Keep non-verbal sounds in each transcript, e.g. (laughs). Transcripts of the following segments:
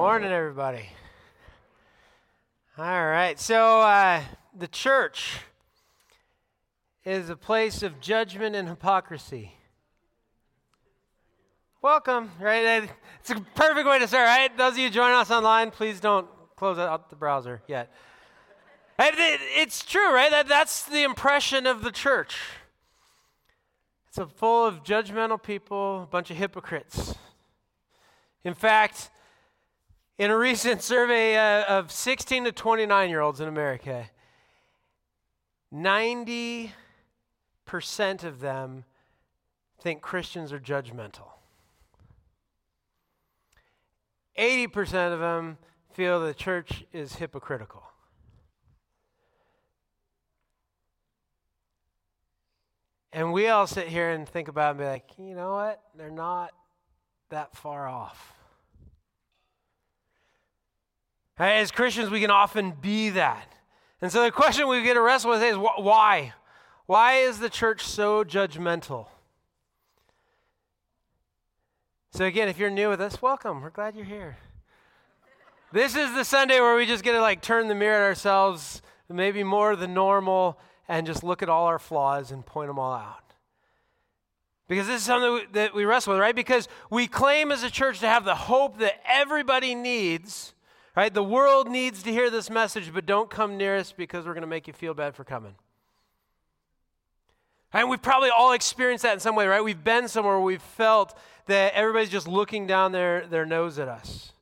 Morning, everybody. All right, so uh, the church is a place of judgment and hypocrisy. Welcome, right? It's a perfect way to start, right? Those of you joining us online, please don't close out the browser yet. It's true, right? That, that's the impression of the church. It's full of judgmental people, a bunch of hypocrites. In fact, in a recent survey uh, of 16 to 29 year olds in America, 90% of them think Christians are judgmental. 80% of them feel the church is hypocritical. And we all sit here and think about and be like, you know what? They're not that far off. As Christians, we can often be that. And so the question we get to wrestle with is why? Why is the church so judgmental? So, again, if you're new with us, welcome. We're glad you're here. this is the Sunday where we just get to like turn the mirror at ourselves, maybe more than normal, and just look at all our flaws and point them all out. Because this is something that we wrestle with, right? Because we claim as a church to have the hope that everybody needs, right? The world needs to hear this message, but don't come near us because we're going to make you feel bad for coming. And we've probably all experienced that in some way, right? We've been somewhere where we've felt that everybody's just looking down their, their nose at us,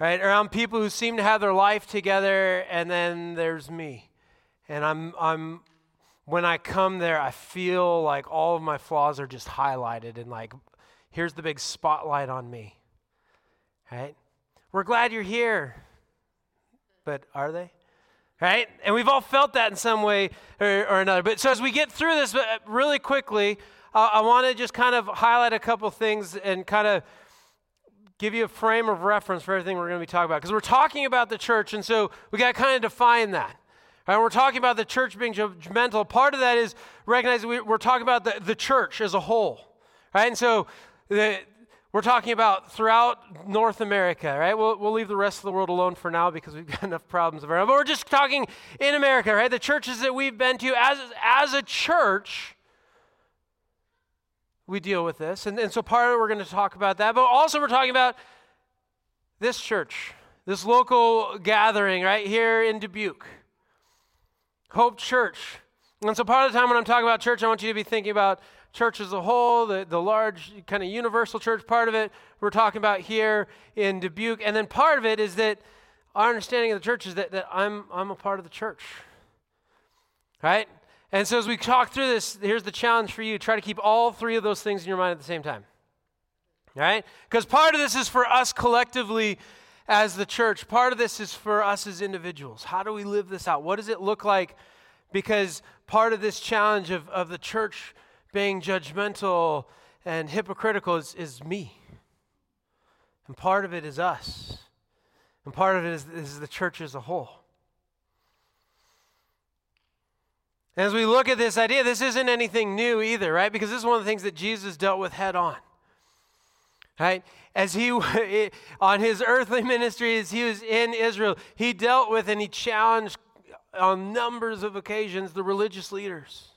right? Around people who seem to have their life together, and then there's me. And I'm, I'm, when I come there, I feel like all of my flaws are just highlighted and like, here's the big spotlight on me. Right? We're glad you're here. But are they? Right? And we've all felt that in some way or, or another. But so as we get through this uh, really quickly, uh, I want to just kind of highlight a couple things and kind of give you a frame of reference for everything we're going to be talking about. Because we're talking about the church, and so we got to kind of define that. Right, we're talking about the church being judgmental. Part of that is recognizing we, are talking about the, the church as a whole. Right? And so the, we're talking about throughout North America, right? We'll, we'll leave the rest of the world alone for now because we've got (laughs) enough problems of our own. But we're just talking in America, right? The churches that we've been to as, as a church, we deal with this. And, and so part of it, we're going to talk about that. But also, we're talking about this church, this local gathering right here in Dubuque. Hope Church. And so, part of the time when I'm talking about church, I want you to be thinking about church as a whole, the, the large kind of universal church part of it, we're talking about here in Dubuque. And then part of it is that our understanding of the church is that, that I'm, I'm a part of the church. Right? And so, as we talk through this, here's the challenge for you try to keep all three of those things in your mind at the same time. Right? Because part of this is for us collectively as the church. Part of this is for us as individuals. How do we live this out? What does it look like? Because part of this challenge of, of the church being judgmental and hypocritical is, is me. And part of it is us. And part of it is, is the church as a whole. As we look at this idea, this isn't anything new either, right? Because this is one of the things that Jesus dealt with head on. Right? As he, (laughs) on his earthly ministry, as he was in Israel, he dealt with and he challenged on numbers of occasions the religious leaders.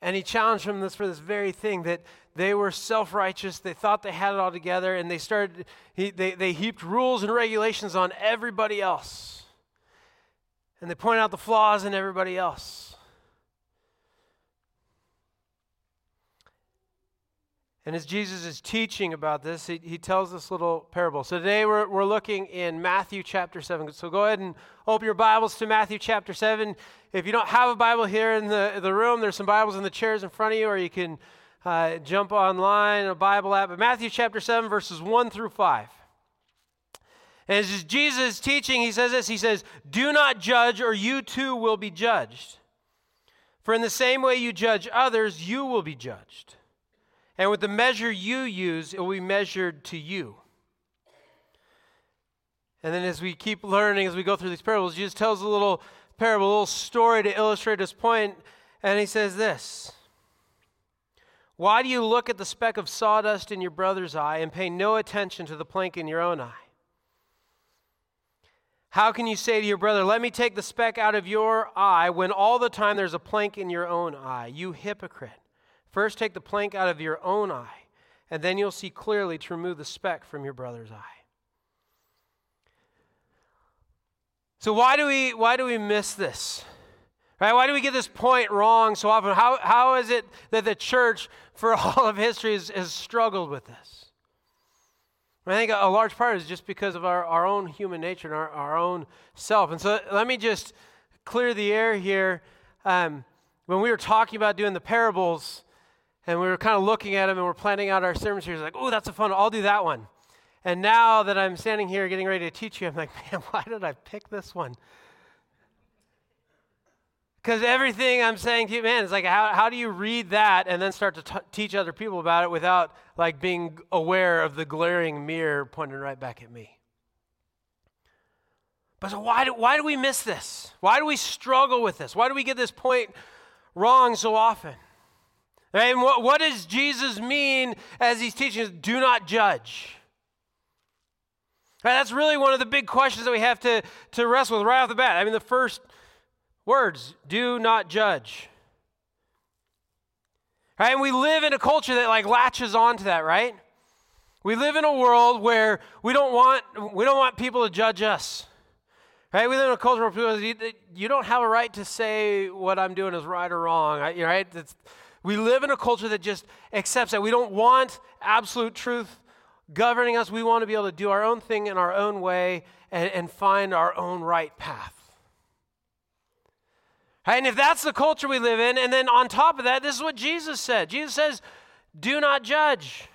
And he challenged them this for this very thing that they were self righteous. They thought they had it all together. And they started, he, they, they heaped rules and regulations on everybody else. And they point out the flaws in everybody else. And as Jesus is teaching about this, he, he tells this little parable. So today we're, we're looking in Matthew chapter 7. So go ahead and open your Bibles to Matthew chapter 7. If you don't have a Bible here in the, the room, there's some Bibles in the chairs in front of you, or you can uh, jump online, a Bible app. But Matthew chapter 7, verses 1 through 5. And as Jesus is teaching, he says this He says, Do not judge, or you too will be judged. For in the same way you judge others, you will be judged. And with the measure you use, it will be measured to you. And then as we keep learning, as we go through these parables, Jesus tells a little parable, a little story to illustrate his point, and he says this Why do you look at the speck of sawdust in your brother's eye and pay no attention to the plank in your own eye? How can you say to your brother, Let me take the speck out of your eye, when all the time there's a plank in your own eye? You hypocrite. First take the plank out of your own eye, and then you'll see clearly to remove the speck from your brother's eye. So why do we why do we miss this? Right? Why do we get this point wrong so often? How, how is it that the church, for (laughs) all of history, has, has struggled with this? I think a large part is just because of our, our own human nature and our, our own self. And so let me just clear the air here. Um, when we were talking about doing the parables, and we were kind of looking at them and we're planning out our sermon series, like, oh, that's a fun, I'll do that one. And now that I'm standing here getting ready to teach you, I'm like, (laughs) man, why did I pick this one? Because everything I'm saying to you, man, is like, how, how do you read that and then start to t- teach other people about it without like being aware of the glaring mirror pointing right back at me? But so why do, why do we miss this? Why do we struggle with this? Why do we get this point wrong so often? And what, what does Jesus mean as he's teaching us? Do not judge. Right, that's really one of the big questions that we have to, to wrestle with right off the bat. I mean, the first words do not judge. Right? And we live in a culture that like latches onto that, right? We live in a world where we don't want we don't want people to judge us. Right? We live in a culture where people you, you don't have a right to say what I'm doing is right or wrong. Right? It's, we live in a culture that just accepts that. We don't want absolute truth governing us. We want to be able to do our own thing in our own way and, and find our own right path. And if that's the culture we live in, and then on top of that, this is what Jesus said Jesus says, do not judge.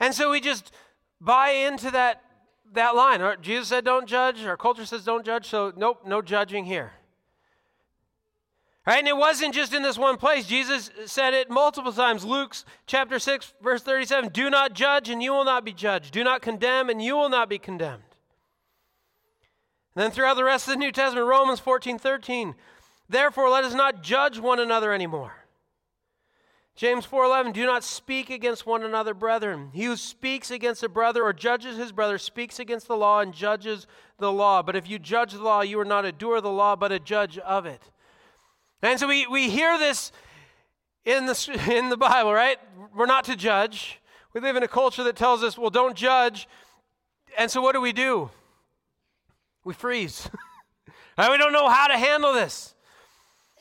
And so we just buy into that, that line. Jesus said, don't judge. Our culture says, don't judge. So, nope, no judging here. Right? And it wasn't just in this one place. Jesus said it multiple times. Luke's chapter 6, verse 37 Do not judge, and you will not be judged. Do not condemn, and you will not be condemned. And then throughout the rest of the New Testament, Romans 14, 13. Therefore, let us not judge one another anymore. James 4:11 Do not speak against one another, brethren. He who speaks against a brother or judges his brother speaks against the law and judges the law. But if you judge the law, you are not a doer of the law, but a judge of it. And so we, we hear this in the, (laughs) in the Bible, right? We're not to judge. We live in a culture that tells us, well, don't judge. And so what do we do? we freeze. (laughs) right? We don't know how to handle this.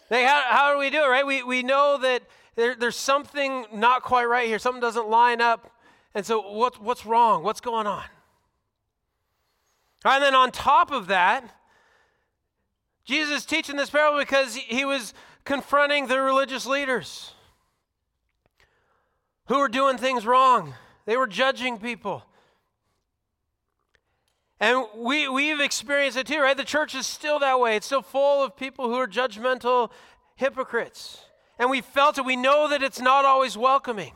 Like, how, how do we do it, right? We, we know that there, there's something not quite right here. Something doesn't line up. And so, what, what's wrong? What's going on? And then, on top of that, Jesus is teaching this parable because he, was confronting the religious leaders who were doing things wrong. They were judging people. And we, we've experienced it too, right? The church is still that way. It's still full of people who are judgmental hypocrites. And we felt it. We know that it's not always welcoming.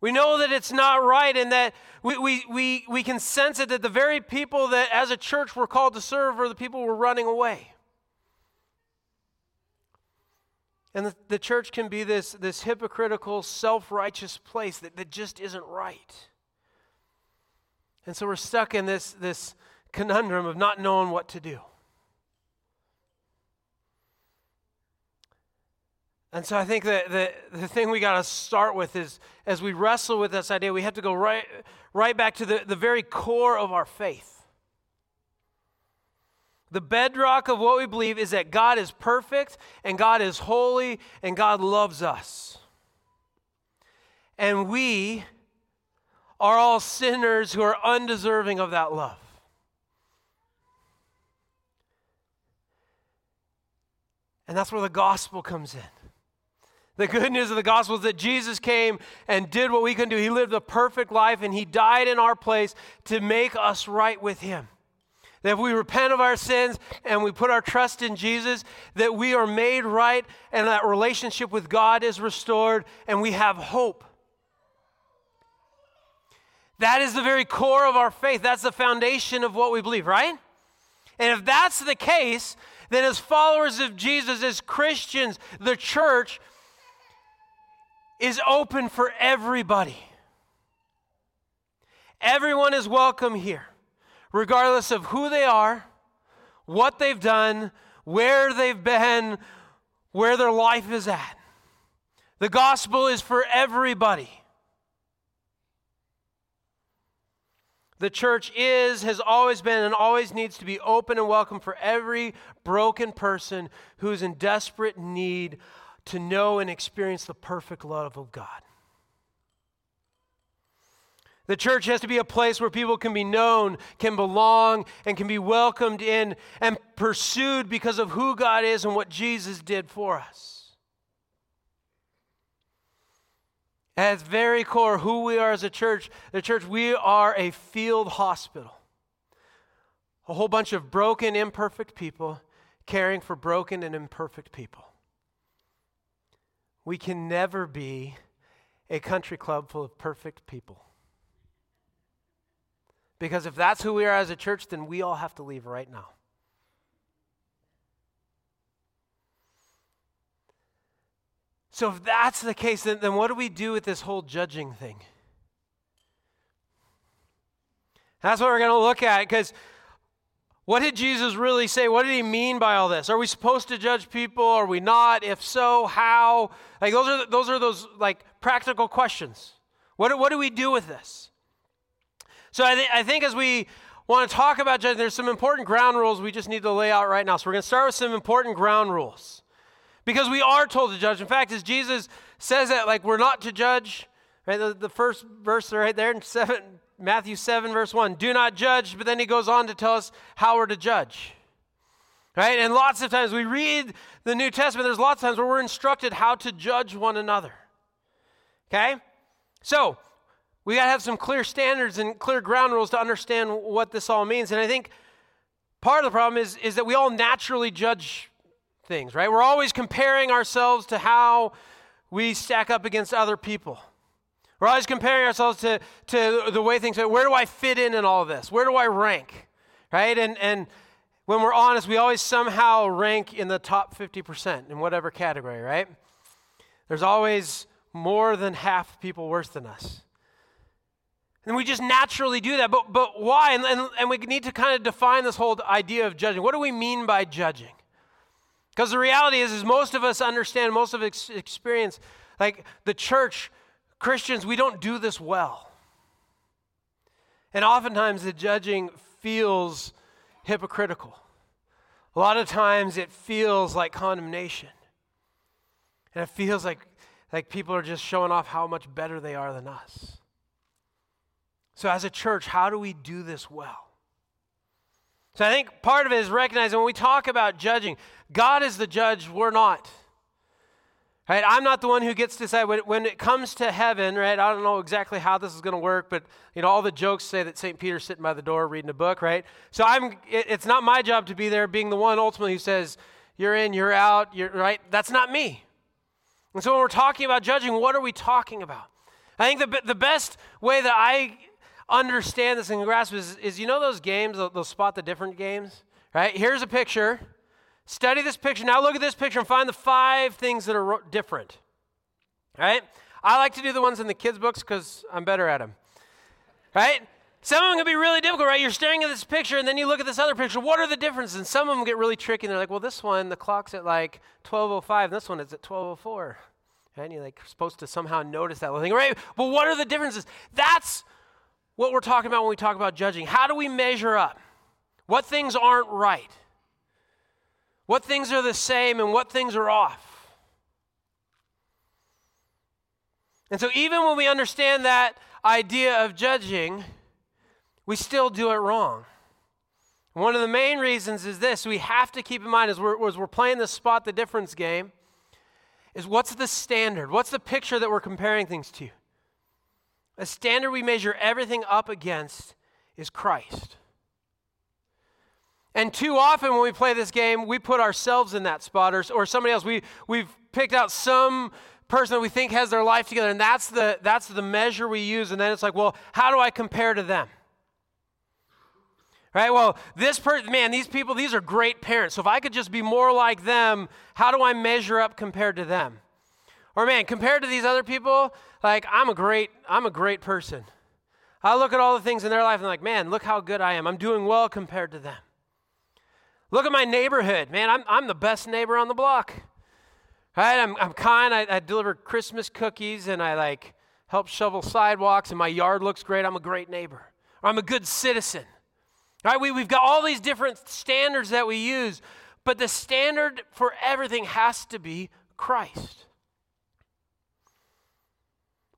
We know that it's not right and that we, we, we, we can sense it that the very people that as a church we're called to serve are the people we're running away. And the, the church can be this, this hypocritical, self righteous place that, that just isn't right. And so we're stuck in this, this conundrum of not knowing what to do. And so I think that the, the thing we got to start with is as we wrestle with this idea, we have to go right, right back to the, the very core of our faith. The bedrock of what we believe is that God is perfect and God is holy and God loves us. And we are all sinners who are undeserving of that love. And that's where the gospel comes in. The good news of the gospel is that Jesus came and did what we couldn't do. He lived a perfect life and he died in our place to make us right with him. That if we repent of our sins and we put our trust in Jesus, that we are made right and that relationship with God is restored and we have hope. That is the very core of our faith. That's the foundation of what we believe, right? And if that's the case, then as followers of Jesus, as Christians, the church, is open for everybody. Everyone is welcome here, regardless of who they are, what they've done, where they've been, where their life is at. The gospel is for everybody. The church is, has always been, and always needs to be open and welcome for every broken person who is in desperate need to know and experience the perfect love of God. The church has to be a place where people can be known, can belong, and can be welcomed in and pursued because of who God is and what Jesus did for us. At its very core, who we are as a church, the church, we are a field hospital. A whole bunch of broken, imperfect people caring for broken and imperfect people. We can never be a country club full of perfect people. Because if that's who we are as a church, then we all have to leave right now. So, if that's the case, then, then what do we do with this whole judging thing? That's what we're going to look at because what did Jesus really say? What did he mean by all this? Are we supposed to judge people? Are we not? If so, how? Like those are those are those like practical questions. What, what do we do with this? So I, th- I think as we want to talk about judging, there's some important ground rules we just need to lay out right now. So we're going to start with some important ground rules. Because we are told to judge. In fact, as Jesus says that, like, we're not to judge, right? The, the first verse right there in seven, Matthew 7, verse 1 do not judge, but then he goes on to tell us how we're to judge. Right? And lots of times we read the New Testament, there's lots of times where we're instructed how to judge one another. Okay? So, we got to have some clear standards and clear ground rules to understand what this all means. And I think part of the problem is, is that we all naturally judge things, right? We're always comparing ourselves to how we stack up against other people. We're always comparing ourselves to, to the way things are. where do I fit in in all of this? Where do I rank? Right? And, and when we're honest, we always somehow rank in the top 50% in whatever category, right? There's always more than half people worse than us. And we just naturally do that. But, but why? And, and, and we need to kind of define this whole idea of judging. What do we mean by judging? Because the reality is, is most of us understand, most of us experience, like the church, Christians, we don't do this well. And oftentimes the judging feels hypocritical. A lot of times it feels like condemnation. And it feels like, like people are just showing off how much better they are than us. So, as a church, how do we do this well? So I think part of it is recognizing when we talk about judging, God is the judge, we're not. Right? I'm not the one who gets to decide when, when it comes to heaven, right? I don't know exactly how this is going to work, but you know, all the jokes say that St. Peter's sitting by the door reading a book, right? So I'm it, it's not my job to be there being the one ultimately who says, you're in, you're out, you're right. That's not me. And so when we're talking about judging, what are we talking about? I think the, the best way that I understand this and grasp is, is you know those games, those spot the different games? Right? Here's a picture. Study this picture. Now look at this picture and find the five things that are different. Right? I like to do the ones in the kids' books because I'm better at them. Right? Some of them can be really difficult, right? You're staring at this picture and then you look at this other picture. What are the differences? And some of them get really tricky and they're like, well, this one, the clock's at like 12.05, this one is at 12.04. And you're like supposed to somehow notice that little thing, right? But what are the differences? That's what we're talking about when we talk about judging. How do we measure up? What things aren't right? What things are the same and what things are off? And so, even when we understand that idea of judging, we still do it wrong. One of the main reasons is this we have to keep in mind as we're, as we're playing the spot the difference game is what's the standard? What's the picture that we're comparing things to? A standard we measure everything up against is Christ. And too often when we play this game, we put ourselves in that spot or, or somebody else. We, we've picked out some person that we think has their life together, and that's the, that's the measure we use. And then it's like, well, how do I compare to them? Right? Well, this person, man, these people, these are great parents. So if I could just be more like them, how do I measure up compared to them? Or man, compared to these other people, like I'm a great, I'm a great person. I look at all the things in their life and I'm like, man, look how good I am. I'm doing well compared to them. Look at my neighborhood. Man, I'm, I'm the best neighbor on the block. Right? I'm, I'm kind. I, I deliver Christmas cookies and I like help shovel sidewalks and my yard looks great. I'm a great neighbor. Or I'm a good citizen. Right? We, we've got all these different standards that we use, but the standard for everything has to be Christ.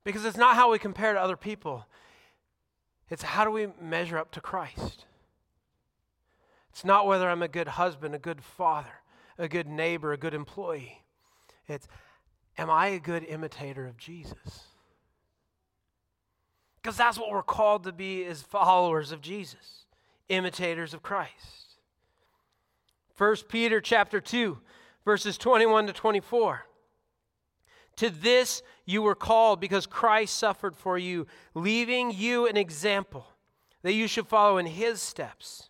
Because it's not how we compare to other people, it's how do we measure up to Christ. It's not whether I'm a good husband, a good father, a good neighbor, a good employee. It's, am I a good imitator of Jesus? Because that's what we're called to be as followers of Jesus, imitators of Christ. 1 Peter chapter 2, verses 21 to 24. To this you were called because Christ suffered for you, leaving you an example that you should follow in his steps.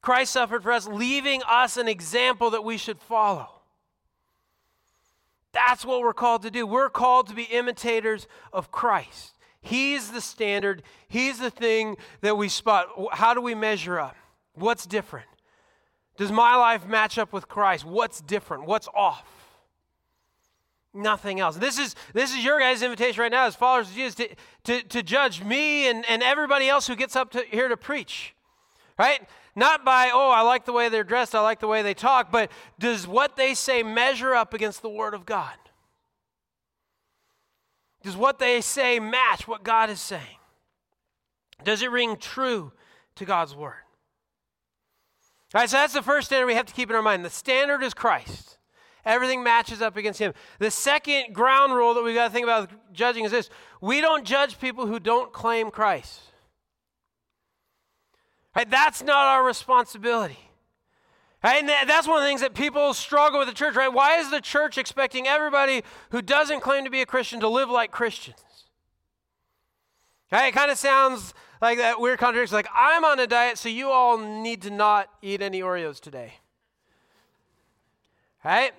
Christ suffered for us, leaving us an example that we should follow. That's what we're called to do. We're called to be imitators of Christ. He's the standard, He's the thing that we spot. How do we measure up? What's different? Does my life match up with Christ? What's different? What's off? Nothing else. This is this is your guys' invitation right now as followers of Jesus to, to, to judge me and, and everybody else who gets up to, here to preach. Right? Not by, oh, I like the way they're dressed, I like the way they talk, but does what they say measure up against the Word of God? Does what they say match what God is saying? Does it ring true to God's Word? All right, so that's the first standard we have to keep in our mind. The standard is Christ. Everything matches up against him. The second ground rule that we've got to think about judging is this we don't judge people who don't claim Christ. That's not our responsibility. And that's one of the things that people struggle with the church, right? Why is the church expecting everybody who doesn't claim to be a Christian to live like Christians? Right? It kind of sounds like that weird contradiction. Like, I'm on a diet, so you all need to not eat any Oreos today. Right?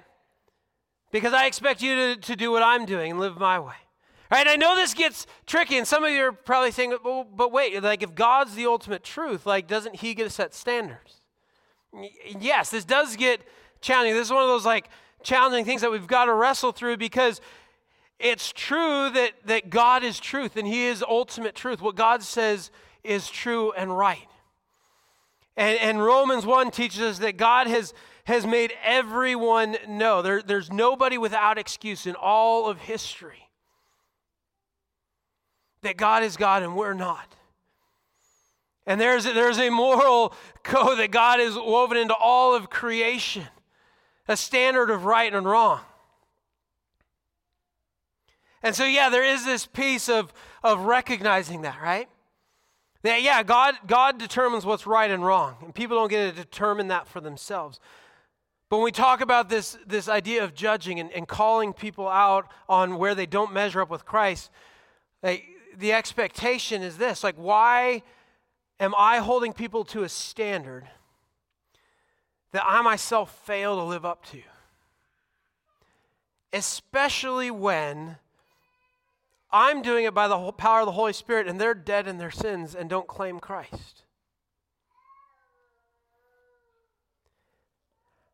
Because I expect you to, to do what I'm doing and live my way. Right? I know this gets tricky, and some of you are probably saying, but wait, like if God's the ultimate truth, like doesn't He get to set standards? Yes, this does get challenging. This is one of those like challenging things that we've got to wrestle through because it's true that, that God is truth and He is ultimate truth. What God says is true and right. And, and Romans 1 teaches us that God has, has made everyone know. There, there's nobody without excuse in all of history. That God is God and we're not. And there's, there's a moral (laughs) code that God has woven into all of creation, a standard of right and wrong. And so, yeah, there is this piece of, of recognizing that, right? That, yeah, God, God determines what's right and wrong, and people don't get to determine that for themselves. But when we talk about this, this idea of judging and, and calling people out on where they don't measure up with Christ, like, the expectation is this like, why am I holding people to a standard that I myself fail to live up to? Especially when I'm doing it by the power of the Holy Spirit, and they're dead in their sins and don't claim Christ.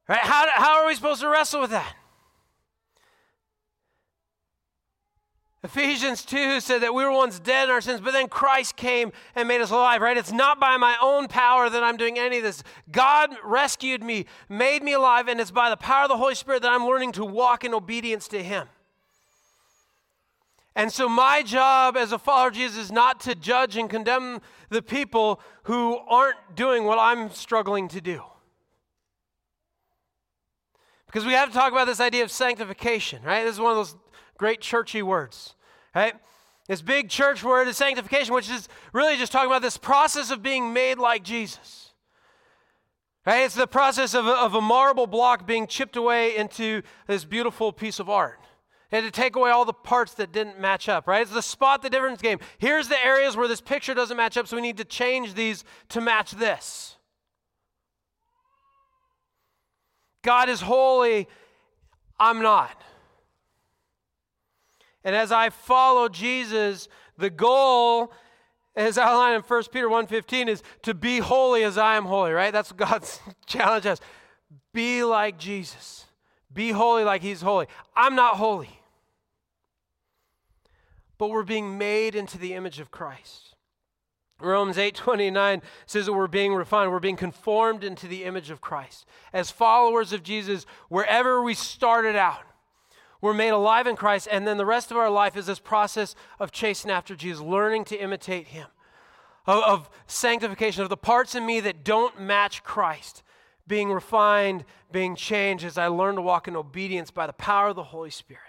Right? How, how are we supposed to wrestle with that? Ephesians 2 said that we were once dead in our sins, but then Christ came and made us alive, right? It's not by my own power that I'm doing any of this. God rescued me, made me alive, and it's by the power of the Holy Spirit that I'm learning to walk in obedience to Him. And so, my job as a follower of Jesus is not to judge and condemn the people who aren't doing what I'm struggling to do. Because we have to talk about this idea of sanctification, right? This is one of those great churchy words, right? This big church word is sanctification, which is really just talking about this process of being made like Jesus. Right? It's the process of a, of a marble block being chipped away into this beautiful piece of art. And to take away all the parts that didn't match up, right? It's the spot the difference game. Here's the areas where this picture doesn't match up, so we need to change these to match this. God is holy, I'm not. And as I follow Jesus, the goal as outlined in 1 Peter 1:15 is to be holy as I am holy, right? That's God's (laughs) challenge us. Be like Jesus. Be holy like he's holy. I'm not holy. But we're being made into the image of Christ. Romans 8:29 says that we're being refined, we're being conformed into the image of Christ. As followers of Jesus, wherever we started out, we're made alive in Christ, and then the rest of our life is this process of chasing after Jesus, learning to imitate Him, of, of sanctification, of the parts in me that don't match Christ, being refined, being changed as I learn to walk in obedience by the power of the Holy Spirit.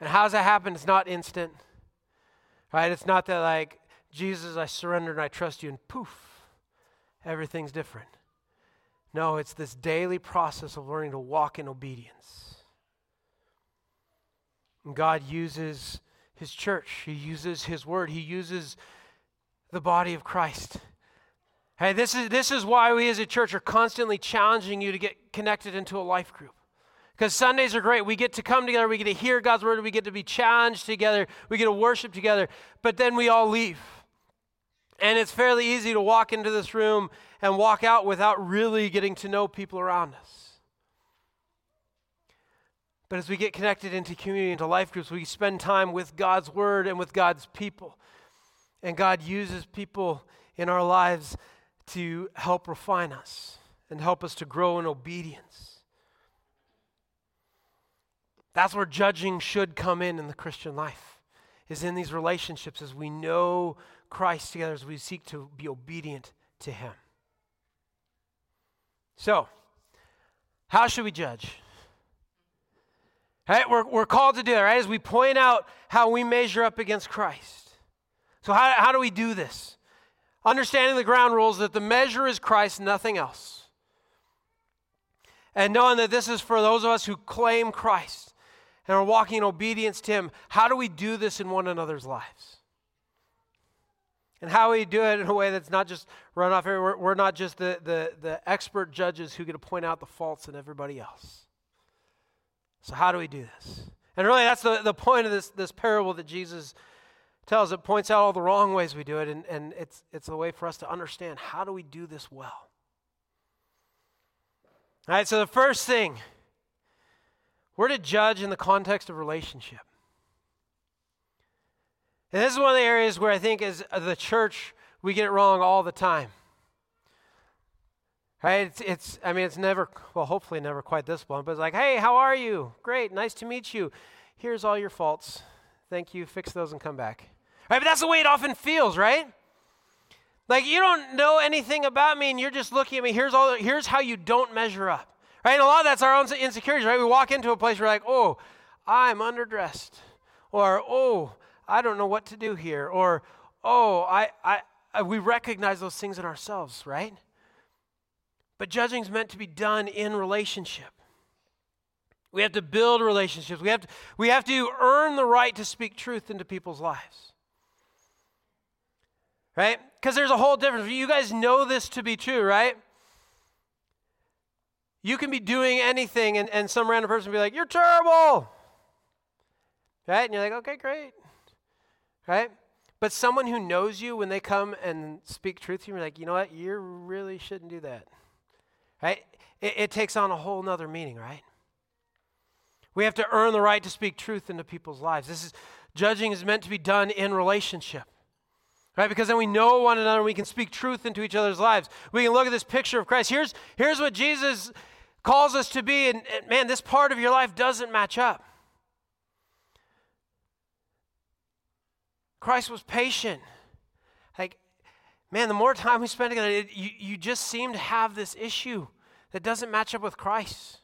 And how does that happen? It's not instant, right? It's not that, like, Jesus, I surrender and I trust you, and poof, everything's different. No, it's this daily process of learning to walk in obedience. And God uses His church, He uses His word, He uses the body of Christ. Hey, this is, this is why we as a church are constantly challenging you to get connected into a life group. Because Sundays are great. We get to come together, we get to hear God's word, we get to be challenged together, we get to worship together, but then we all leave. And it's fairly easy to walk into this room and walk out without really getting to know people around us. But as we get connected into community, into life groups, we spend time with God's word and with God's people. And God uses people in our lives to help refine us and help us to grow in obedience. That's where judging should come in in the Christian life, is in these relationships as we know Christ together, as we seek to be obedient to Him. So, how should we judge? Right? We're, we're called to do that, right? As we point out how we measure up against Christ. So, how, how do we do this? Understanding the ground rules that the measure is Christ, nothing else. And knowing that this is for those of us who claim Christ and are walking in obedience to Him, how do we do this in one another's lives? And how we do it in a way that's not just run off. We're, we're not just the, the, the expert judges who get to point out the faults in everybody else. So, how do we do this? And really, that's the, the point of this, this parable that Jesus tells. It points out all the wrong ways we do it, and, and it's, it's a way for us to understand how do we do this well. All right, so the first thing, we're to judge in the context of relationship. And this is one of the areas where I think, as the church, we get it wrong all the time. Right? It's, it's, I mean, it's never, well, hopefully never quite this blunt, but it's like, hey, how are you? Great, nice to meet you. Here's all your faults. Thank you. Fix those and come back. Right? But that's the way it often feels, right? Like you don't know anything about me and you're just looking at me. Here's all here's how you don't measure up. Right? And a lot of that's our own insecurities, right? We walk into a place we're like, oh, I'm underdressed. Or, oh, I don't know what to do here. Or, oh, I, I, I we recognize those things in ourselves, right? But judging is meant to be done in relationship. We have to build relationships. We have to, we have to earn the right to speak truth into people's lives. Right? Because there's a whole difference. You guys know this to be true, right? You can be doing anything, and, and some random person be like, You're terrible. Right? And you're like, Okay, great right? But someone who knows you when they come and speak truth to you, you're like, you know what? You really shouldn't do that. Right? It, it takes on a whole nother meaning, right? We have to earn the right to speak truth into people's lives. This is judging is meant to be done in relationship. Right? Because then we know one another we can speak truth into each other's lives. We can look at this picture of Christ. Here's, here's what Jesus calls us to be, and, and man, this part of your life doesn't match up. Christ was patient. Like, man, the more time we spend together, it, you, you just seem to have this issue that doesn't match up with Christ.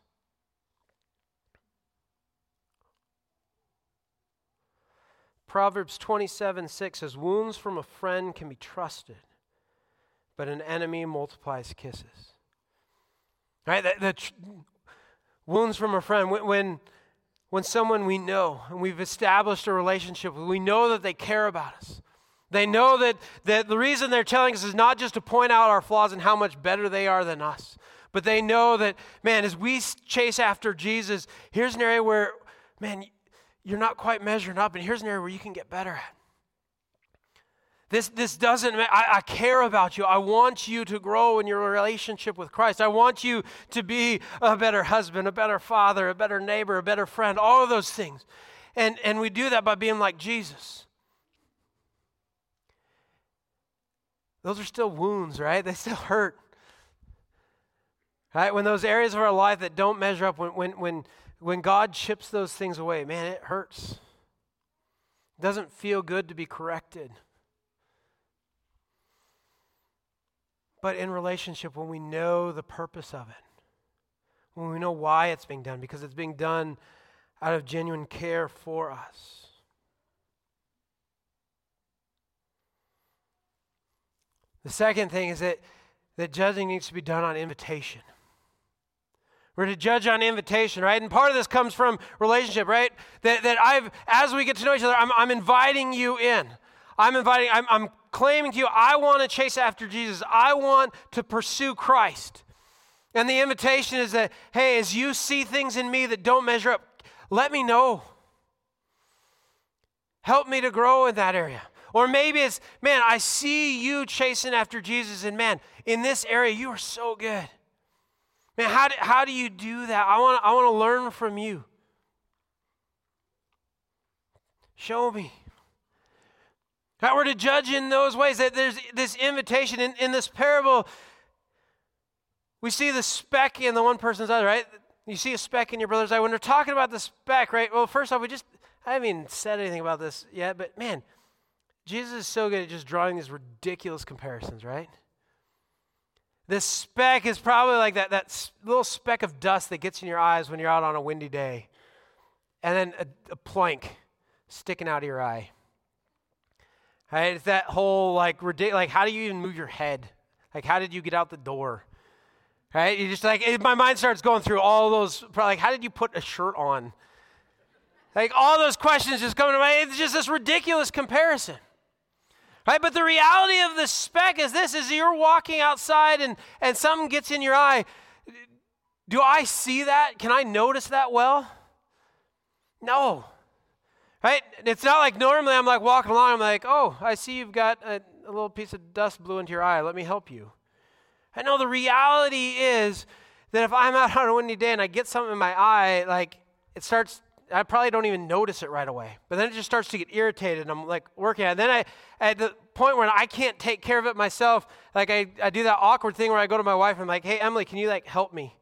Proverbs 27 6 says, Wounds from a friend can be trusted, but an enemy multiplies kisses. Right? The, the tr- wounds from a friend. When, when, when someone we know and we've established a relationship with, we know that they care about us. They know that, that the reason they're telling us is not just to point out our flaws and how much better they are than us, but they know that, man, as we chase after Jesus, here's an area where, man, you're not quite measuring up, and here's an area where you can get better at. This, this doesn't, I, I care about you. I want you to grow in your relationship with Christ. I want you to be a better husband, a better father, a better neighbor, a better friend, all of those things. And, and we do that by being like Jesus. Those are still wounds, right? They still hurt. Right? When those areas of our life that don't measure up, when, when, when, when God chips those things away, man, it hurts. It doesn't feel good to be corrected. But in relationship, when we know the purpose of it, when we know why it's being done, because it's being done out of genuine care for us. The second thing is that, that judging needs to be done on invitation. We're to judge on invitation, right? And part of this comes from relationship, right? That, that I've, as we get to know each other, I'm, I'm inviting you in. I'm inviting, I'm, I'm claiming to you, I want to chase after Jesus. I want to pursue Christ. And the invitation is that, hey, as you see things in me that don't measure up, let me know. Help me to grow in that area. Or maybe it's, man, I see you chasing after Jesus, and man, in this area, you are so good. Man, how do, how do you do that? I want, I want to learn from you. Show me. That we're to judge in those ways, that there's this invitation in, in this parable. We see the speck in the one person's eye, right? You see a speck in your brother's eye. When we're talking about the speck, right? Well, first off, we just, I haven't even said anything about this yet, but man, Jesus is so good at just drawing these ridiculous comparisons, right? This speck is probably like that, that little speck of dust that gets in your eyes when you're out on a windy day. And then a, a plank sticking out of your eye. Right? It's that whole like ridiculous, like how do you even move your head? Like how did you get out the door? Right? You just like, my mind starts going through all those, like how did you put a shirt on? Like all those questions just come to mind. It's just this ridiculous comparison. Right? But the reality of the speck is this is you're walking outside and, and something gets in your eye. Do I see that? Can I notice that well? No. Right? It's not like normally I'm like walking along, I'm like, oh, I see you've got a, a little piece of dust blew into your eye. Let me help you. I know the reality is that if I'm out (laughs) on a windy day and I get something in my eye, like it starts, I probably don't even notice it right away. But then it just starts to get irritated and I'm like working at it. Then I, at the point where I can't take care of it myself, like I, I do that awkward thing where I go to my wife and I'm like, hey, Emily, can you like help me?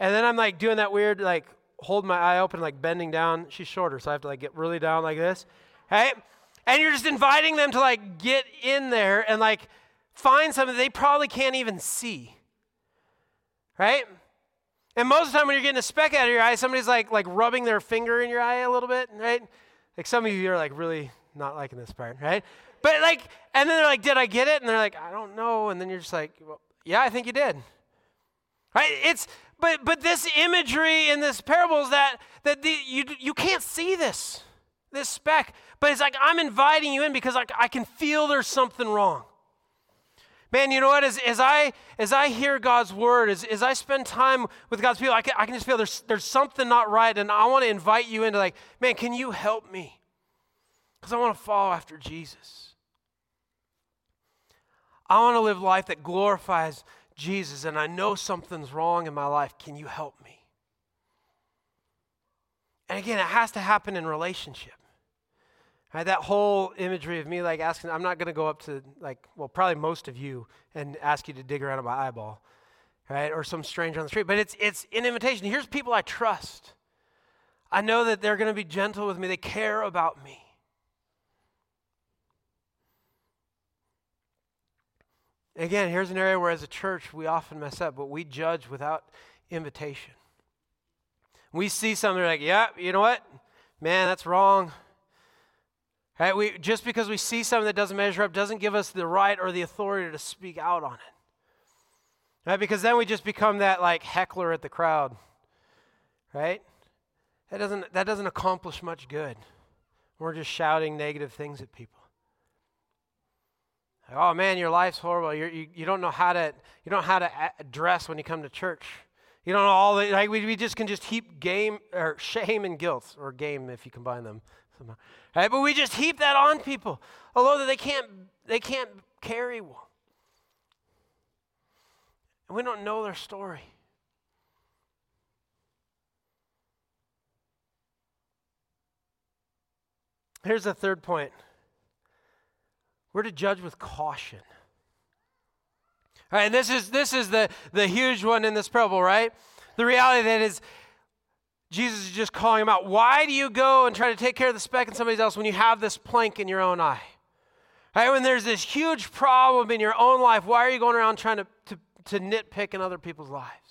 And then I'm like doing that weird, like hold my eye open, like bending down. She's shorter, so I have to like get really down like this. Right? And you're just inviting them to like get in there and like find something they probably can't even see. Right? And most of the time when you're getting a speck out of your eye, somebody's like like rubbing their finger in your eye a little bit, right? Like some of you are like really not liking this part, right? But like, and then they're like, "Did I get it?" And they're like, "I don't know." And then you're just like, well, "Yeah, I think you did." Right? It's but but this imagery in this parable is that that the, you you can't see this this speck, but it's like I'm inviting you in because like I can feel there's something wrong. Man, you know what? As, as I as I hear God's word, as, as I spend time with God's people, I can, I can just feel there's there's something not right, and I want to invite you into like, man, can you help me? Because I want to follow after Jesus. I want to live life that glorifies Jesus and I know something's wrong in my life. Can you help me? And again, it has to happen in relationship. Right, that whole imagery of me like asking, I'm not going to go up to like, well, probably most of you and ask you to dig around in my eyeball, right? Or some stranger on the street. But it's it's an invitation. Here's people I trust. I know that they're going to be gentle with me. They care about me. Again, here's an area where as a church we often mess up, but we judge without invitation. We see something like, yeah, you know what? Man, that's wrong. Right? We, just because we see something that doesn't measure up doesn't give us the right or the authority to speak out on it. Right? Because then we just become that like heckler at the crowd. Right? That doesn't, that doesn't accomplish much good. We're just shouting negative things at people. Like, oh man, your life's horrible. You're, you you don't know how to you don't know how to dress when you come to church. You don't know all the like we, we just can just heap game or shame and guilt or game if you combine them somehow. Right? But we just heap that on people, oh, although they can't they can't carry well. And we don't know their story. Here's the third point. We're to judge with caution. All right, and this is this is the, the huge one in this parable, right? The reality that is Jesus is just calling him out. Why do you go and try to take care of the speck in somebody else when you have this plank in your own eye? Right? When there's this huge problem in your own life, why are you going around trying to, to, to nitpick in other people's lives?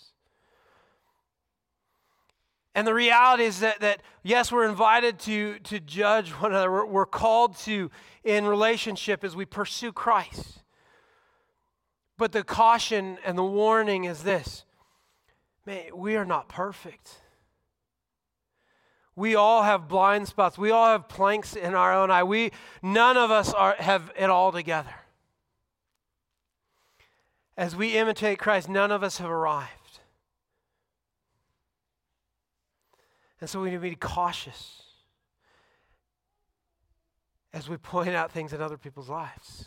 And the reality is that, that yes, we're invited to, to judge one another. We're, we're called to in relationship as we pursue Christ. But the caution and the warning is this man, we are not perfect. We all have blind spots. We all have planks in our own eye. We none of us are, have it all together. As we imitate Christ, none of us have arrived. And so we need to be cautious as we point out things in other people's lives.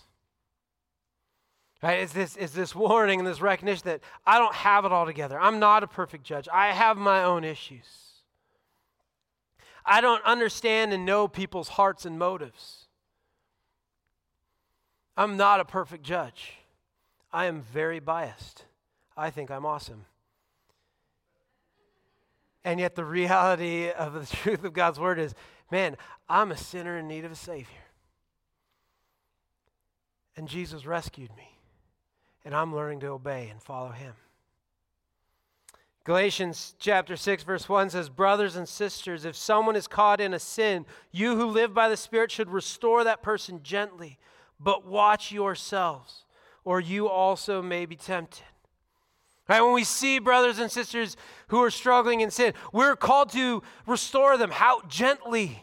Right? It's this, it's this warning and this recognition that I don't have it all together. I'm not a perfect judge. I have my own issues. I don't understand and know people's hearts and motives. I'm not a perfect judge. I am very biased. I think I'm awesome. And yet, the reality of the (laughs) truth of God's word is man, I'm a sinner in need of a Savior. And Jesus rescued me. And I'm learning to obey and follow Him. Galatians chapter 6, verse 1 says, Brothers and sisters, if someone is caught in a sin, you who live by the Spirit should restore that person gently, but watch yourselves, or you also may be tempted. Right? When we see brothers and sisters who are struggling in sin, we're called to restore them. How gently?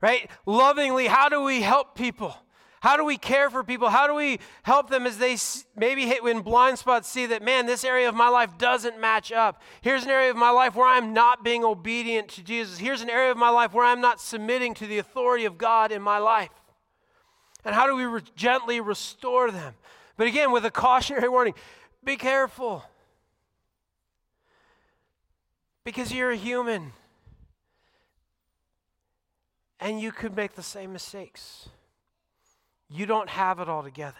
Right? Lovingly, how do we help people? How do we care for people? How do we help them as they maybe hit in blind spots see that, man, this area of my life doesn't match up? Here's an area of my life where I'm not being obedient to Jesus. Here's an area of my life where I'm not submitting to the authority of God in my life. And how do we re- gently restore them? But again, with a cautionary (laughs) warning be careful. Because you're a human. And you could make the same mistakes. You don't have it all together.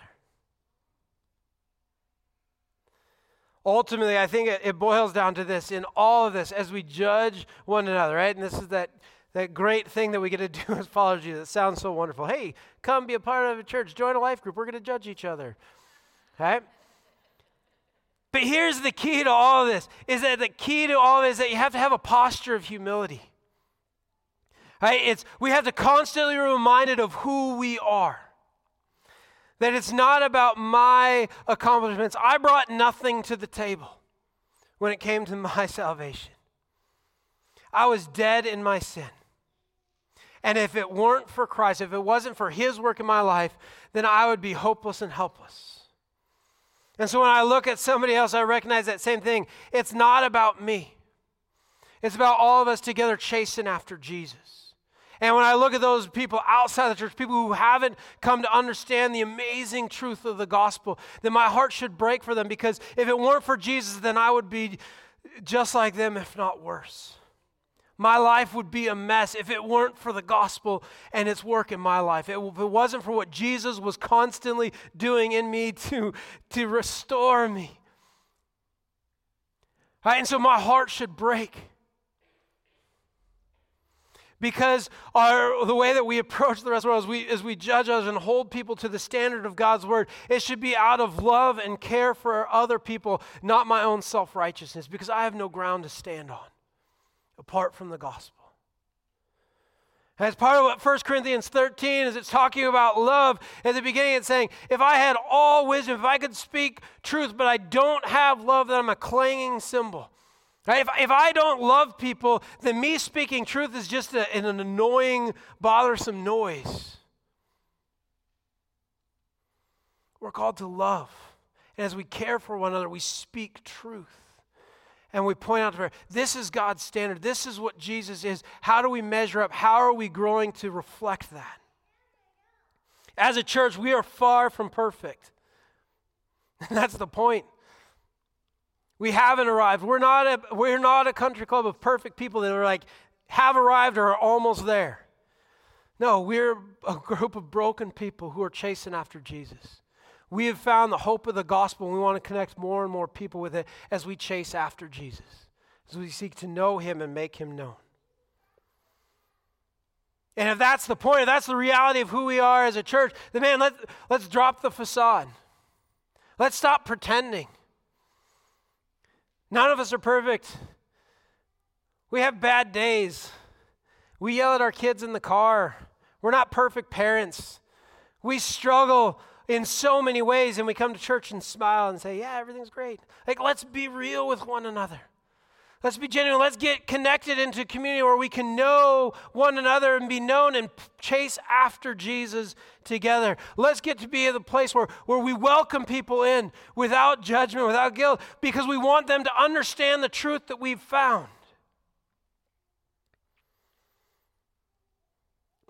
Ultimately, I think it, boils down to this in all of this as we judge one another, right? And this is that, that great thing that we get to do (laughs) as followers. It sounds so wonderful. Hey, come be a part of a church, join a life group. We're going to judge each other. right? But here's the key to all of this is that the key to all of this is that you have to have a posture of humility. Right? It's we have to constantly be reminded of who we are. That it's not about my accomplishments. I brought nothing to the table when it came to (laughs) my salvation. I was dead in my sin. And if it weren't for Christ, if it wasn't for His work in my life, then I would be hopeless and helpless. And so when I look at somebody else, I recognize that same thing. It's not about me, it's about all of us together chasing after Jesus. And when I look at those people outside the church, people who haven't come to understand the amazing truth of the gospel, then my heart should break for them because if it weren't for Jesus, then I would be just like them, if not worse. My life would be a mess if it weren't for the gospel and its work in my life. If it wasn't for what Jesus was constantly doing in me to, to restore me. Right, and so my heart should break because our, the way that we approach the rest of the world as we, as we judge others and hold people to the standard of God's word, it should be out of love and care for other people, not my own self righteousness, because I have no ground to stand on apart from the gospel. As part of what 1 Corinthians 13 is it's talking about love. At the beginning, it's saying, if I had all wisdom, if I could speak truth, but I don't have love, then I'm a clanging cymbal. Right? If, if I don't love people, then me speaking truth is just a, an annoying, bothersome noise. We're called to love. And as we care for one another, we speak truth. And we point out to her, this is God's standard. This is what Jesus is. How do we measure up? How are we growing to reflect that? As a church, we are far from perfect. (laughs) That's the point. We haven't arrived. We're not a, we're not a country club of perfect people that are like, have arrived or are almost there. No, we're a group of broken people who are chasing after Jesus. We have found the hope of the gospel, and we want to connect more and more people with it as we chase after Jesus, as we seek to know him and make him known. And if that's the point, if that's the reality of who we are as a church, then man, let, let's drop the facade. Let's stop pretending. None of us are perfect. We have bad days. We yell at our kids in the car. We're not perfect parents. We struggle in so many ways, and we come to church and smile and say, Yeah, everything's great. Like, let's be real with one another. Let's be genuine. Let's get connected into community where we can know one another and be known and chase after Jesus together. Let's get to be at the place where, where we welcome people in without judgment, without guilt, because we want them to understand the truth that we've found.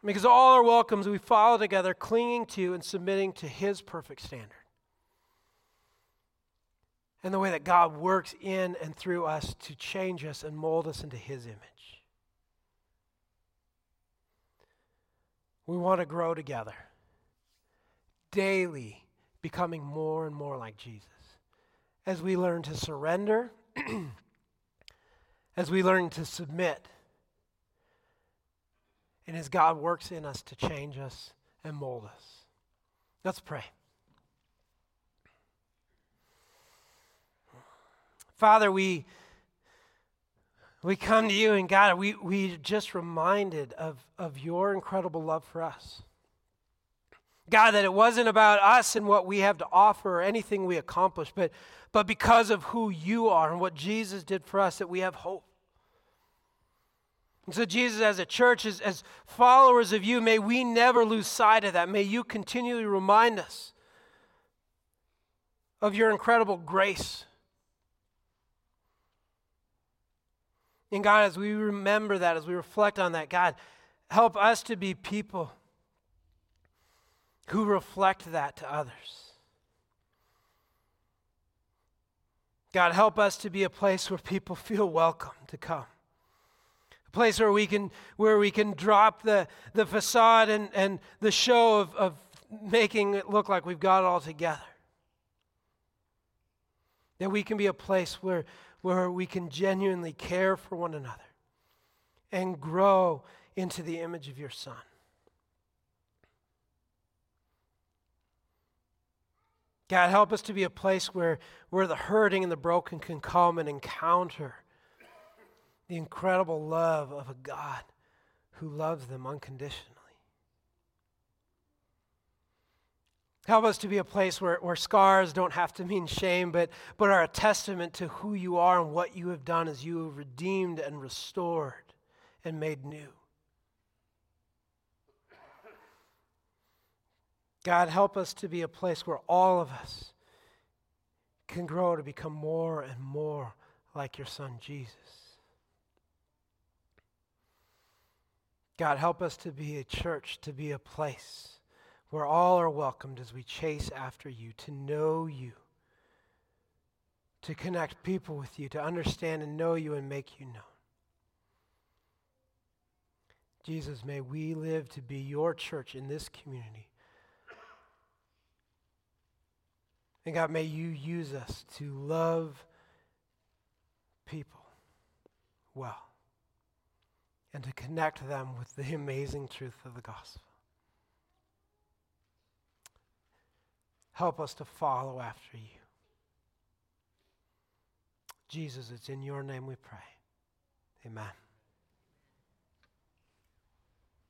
Because all are welcome as we follow together, clinging to and submitting to His perfect standard. And the way that God works in and through us to change us and mold us into His image. We want to grow together, daily becoming more and more like Jesus. As we learn to surrender, (clears throat) as we learn to submit and as God works in us to change us and mold us. Let's pray. Father, we, we come to you, and God, we, we just reminded of, of your incredible love for us. God, that it wasn't about us and what we have to offer or anything we accomplish, but, but because of who you are and what Jesus did for us, that we have hope. So, Jesus, as a church, as, as followers of you, may we never lose sight of that. May you continually remind us of your incredible grace. And God, as we remember that, as we reflect on that, God, help us to be people who reflect that to others. God, help us to be a place where people feel welcome to come place where we can where we can drop the, the facade and, and the show of, of making it look like we've got it all together. That we can be a place where, where we can genuinely care for one another and grow into the image of your Son. God, help us to be a place where, where the hurting and the broken can come and encounter the incredible love of a God who loves them unconditionally. Help us to be a place where, where scars don't have to mean shame, but, but are a testament to who you are and what you have done as you have redeemed and restored and made new. God, help us to be a place where all of us can grow to become more and more like your Son, Jesus. God, help us to be a church, to be a place where all are welcomed as we chase after you, to know you, to connect people with you, to understand and know you and make you known. Jesus, may we live to be your church in this community. And God, may you use us to love people well and to connect them with the amazing truth of the gospel. Help us to follow after you. Jesus, it's in your name we pray. Amen.